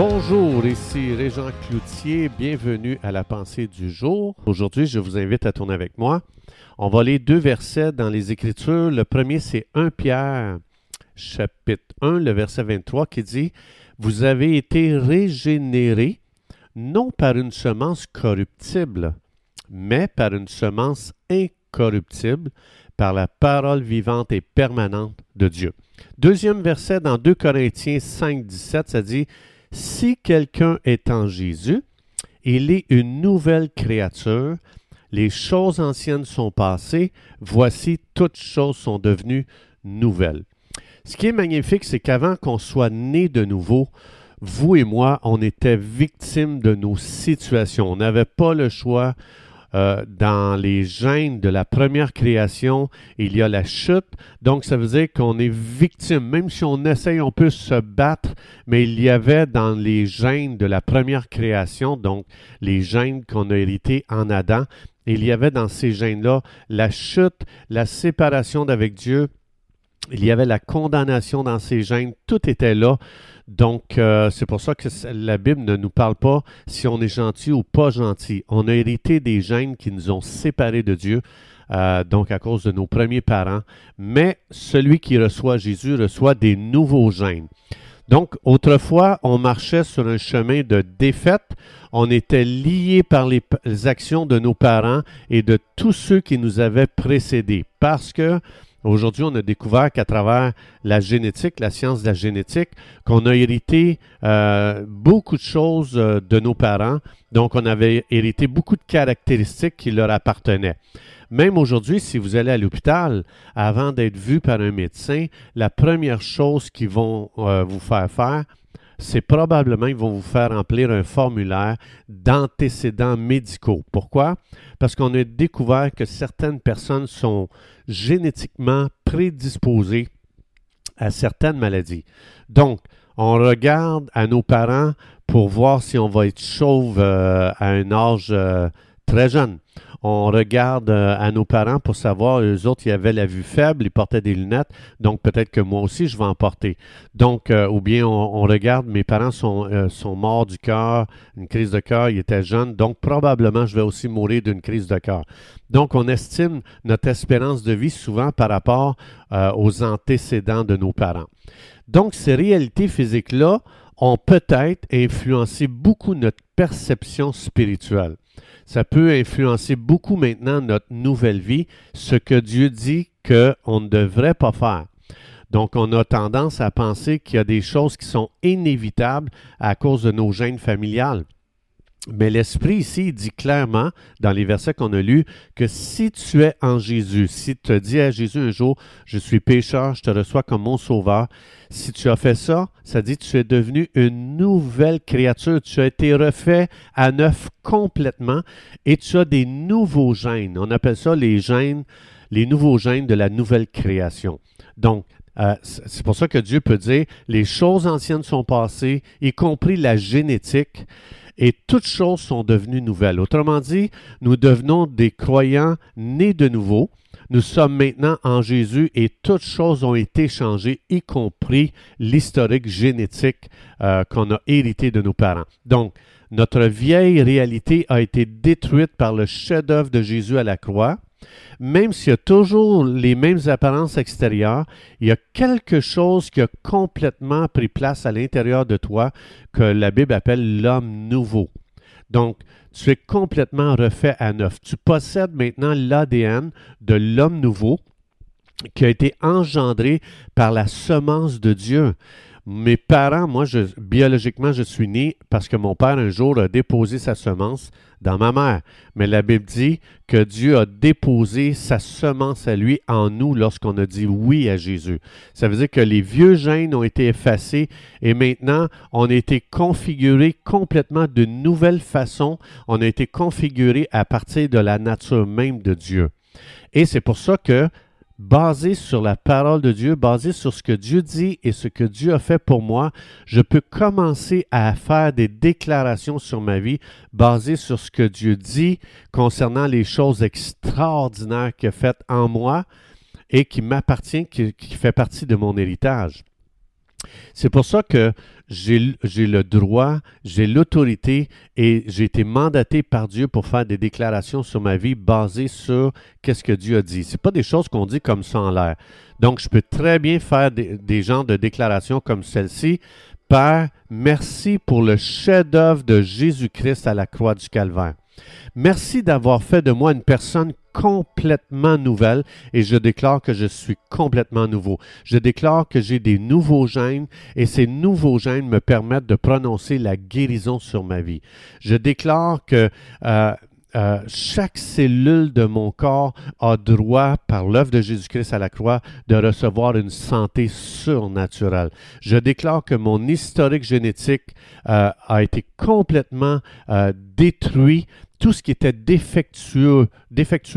Bonjour, ici Régent Cloutier, bienvenue à la pensée du jour. Aujourd'hui, je vous invite à tourner avec moi. On va lire deux versets dans les Écritures. Le premier, c'est 1 Pierre, chapitre 1, le verset 23, qui dit Vous avez été régénérés, non par une semence corruptible, mais par une semence incorruptible, par la parole vivante et permanente de Dieu. Deuxième verset dans 2 Corinthiens 5, 17, ça dit si quelqu'un est en Jésus, il est une nouvelle créature. Les choses anciennes sont passées. Voici, toutes choses sont devenues nouvelles. Ce qui est magnifique, c'est qu'avant qu'on soit né de nouveau, vous et moi, on était victimes de nos situations. On n'avait pas le choix. Euh, dans les gènes de la première création, il y a la chute. Donc, ça veut dire qu'on est victime. Même si on essaye, on peut se battre, mais il y avait dans les gènes de la première création, donc les gènes qu'on a hérités en Adam, il y avait dans ces gènes-là la chute, la séparation d'avec Dieu, il y avait la condamnation dans ces gènes, tout était là. Donc, euh, c'est pour ça que la Bible ne nous parle pas si on est gentil ou pas gentil. On a hérité des gènes qui nous ont séparés de Dieu, euh, donc à cause de nos premiers parents. Mais celui qui reçoit Jésus reçoit des nouveaux gènes. Donc, autrefois, on marchait sur un chemin de défaite. On était lié par les, actions de nos parents et de tous ceux qui nous avaient précédés. Parce que Aujourd'hui, on a découvert qu'à travers la génétique, la science de la génétique, qu'on a hérité euh, beaucoup de choses euh, de nos parents. Donc, on avait hérité beaucoup de caractéristiques qui leur appartenaient. Même aujourd'hui, si vous allez à l'hôpital, avant d'être vu par un médecin, la première chose qu'ils vont euh, vous faire faire, c'est probablement qu'ils vont vous faire remplir un formulaire d'antécédents médicaux. Pourquoi? Parce qu'on a découvert que certaines personnes sont génétiquement prédisposées à certaines maladies. Donc, on regarde à nos parents pour voir si on va être chauve euh, à un âge euh, très jeune on regarde euh, à nos parents pour savoir, eux autres, ils avaient la vue faible, ils portaient des lunettes, donc peut-être que moi aussi, je vais en porter. Donc, euh, ou bien on, regarde, mes parents sont, euh, sont morts du cœur, une crise de cœur, ils étaient jeunes, donc probablement je vais aussi mourir d'une crise de cœur. Donc, on estime notre espérance de vie souvent par rapport aux antécédents de nos parents. Donc, ces réalités physiques-là ont peut-être influencé beaucoup notre perception spirituelle ça peut influencer beaucoup maintenant notre nouvelle vie, ce que Dieu dit qu'on ne devrait pas faire. Donc, on a tendance à penser qu'il y a des choses qui sont inévitables à cause de nos gènes familiales. Mais l'Esprit ici dit clairement, dans les versets qu'on a lus, que si tu es en Jésus, si tu te dis à Jésus un jour, je suis pécheur, je te reçois comme mon sauveur, si tu as fait ça, ça dit que tu es devenu une nouvelle créature, tu as été refait à neuf complètement et tu as des nouveaux gènes. On appelle ça les gènes, les nouveaux gènes de la nouvelle création. Donc, euh, c'est pour ça que Dieu peut dire, les choses anciennes sont passées, y compris la génétique et toutes choses sont devenues nouvelles. Autrement dit, nous devenons des croyants nés de nouveau. Nous sommes maintenant en Jésus et toutes choses ont été changées, y compris l'historique génétique euh, qu'on a hérité de nos parents. Donc, notre vieille réalité a été détruite par le chef-d'œuvre de Jésus à la croix même s'il y a toujours les mêmes apparences extérieures, il y a quelque chose qui a complètement pris place à l'intérieur de toi que la Bible appelle l'homme nouveau. Donc, tu es complètement refait à neuf. Tu possèdes maintenant l'ADN de l'homme nouveau qui a été engendré par la semence de Dieu. Mes parents, moi, biologiquement, je suis né parce que mon père, un jour, a déposé sa semence dans ma mère. Mais la Bible dit que Dieu a déposé sa semence à lui en nous lorsqu'on a dit oui à Jésus. Ça veut dire que les vieux gènes ont été effacés et maintenant, on a été configuré complètement d'une nouvelle façon. On a été configuré à partir de la nature même de Dieu. Et c'est pour ça que basé sur la parole de Dieu, basé sur ce que Dieu dit et ce que Dieu a fait pour moi, je peux commencer à faire des déclarations sur ma vie basées sur ce que Dieu dit concernant les choses extraordinaires qu'il a faites en moi et qui m'appartient, qui, qui fait partie de mon héritage. C'est pour ça que j'ai le droit, j'ai l'autorité et j'ai été mandaté par Dieu pour faire des déclarations sur ma vie basées sur qu'est-ce que Dieu a dit. Ce pas des choses qu'on dit comme ça en l'air. Donc, je peux très bien faire des, des genres de déclarations comme celle-ci. Père, merci pour le chef-d'œuvre de Jésus-Christ à la croix du Calvaire. Merci d'avoir fait de moi une personne complètement nouvelle et je déclare que je suis complètement nouveau. Je déclare que j'ai des nouveaux gènes et ces nouveaux gènes me permettent de prononcer la guérison sur ma vie. Je déclare que euh, euh, chaque cellule de mon corps a droit, par l'œuvre de Jésus-Christ à la croix, de recevoir une santé surnaturelle. Je déclare que mon historique génétique euh, a été complètement détruit tout ce qui était défectueux,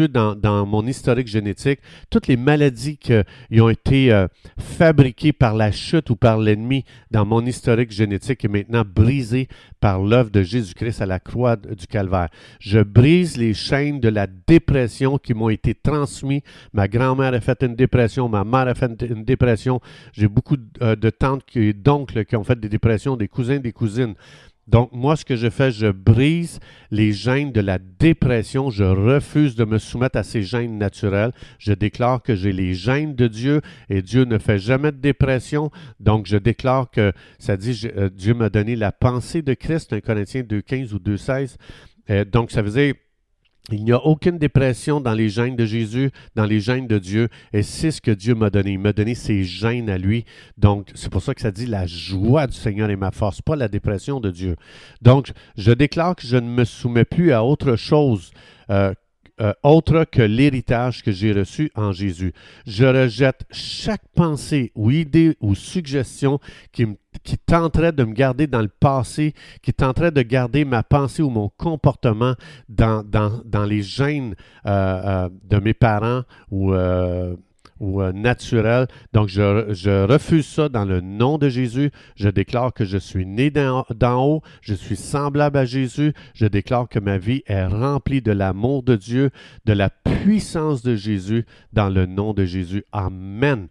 dans, mon historique génétique, toutes les maladies qui ont été euh, fabriquées par la chute ou par l'ennemi dans mon historique génétique est maintenant brisé par l'œuvre de Jésus-Christ à la croix du Calvaire. Je brise les chaînes de la dépression qui m'ont été transmises. Ma grand-mère a fait une dépression, ma mère a fait une dépression. J'ai beaucoup euh, de tantes et d'oncles qui ont fait des dépressions, des cousins, des cousines. Donc, moi, ce que je fais, je brise les gènes de la dépression. Je refuse de me soumettre à ces gènes naturels. Je déclare que j'ai les gènes de Dieu et Dieu ne fait jamais de dépression. Donc, je déclare que, ça dit, euh, Dieu m'a donné la pensée de Christ, un Corinthien 2.15 ou 2.16. Euh, donc, ça veut dire, il n'y a aucune dépression dans les gènes de Jésus, dans les gènes de Dieu, et c'est ce que Dieu m'a donné. Il m'a donné ses gènes à lui. Donc, c'est pour ça que ça dit la joie du Seigneur est ma force, pas la dépression de Dieu. Donc, je déclare que je ne me soumets plus à autre chose euh, euh, autre que l'héritage que j'ai reçu en Jésus. Je rejette chaque pensée ou idée ou suggestion qui, tenterait de me garder dans le passé, qui tenterait de garder ma pensée ou mon comportement dans les gènes euh, euh, de mes parents ou ou euh, naturel. Donc, je, refuse ça dans le nom de Jésus. Je déclare que je suis né d'en haut, je suis semblable à Jésus. Je déclare que ma vie est remplie de l'amour de Dieu, de la puissance de Jésus dans le nom de Jésus. Amen.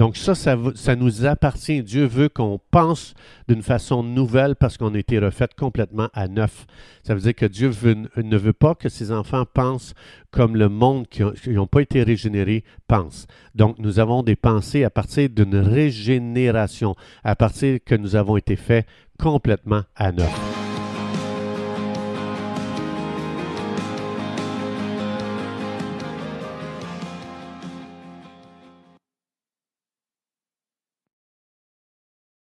Donc ça, ça, nous appartient. Dieu veut qu'on pense d'une façon nouvelle parce qu'on a été refait complètement à neuf. Ça veut dire que Dieu ne veut pas que ses enfants pensent comme le monde qui n'ont pas été régénérés pense. Donc nous avons des pensées à partir d'une régénération, à partir que nous avons été faits complètement à neuf.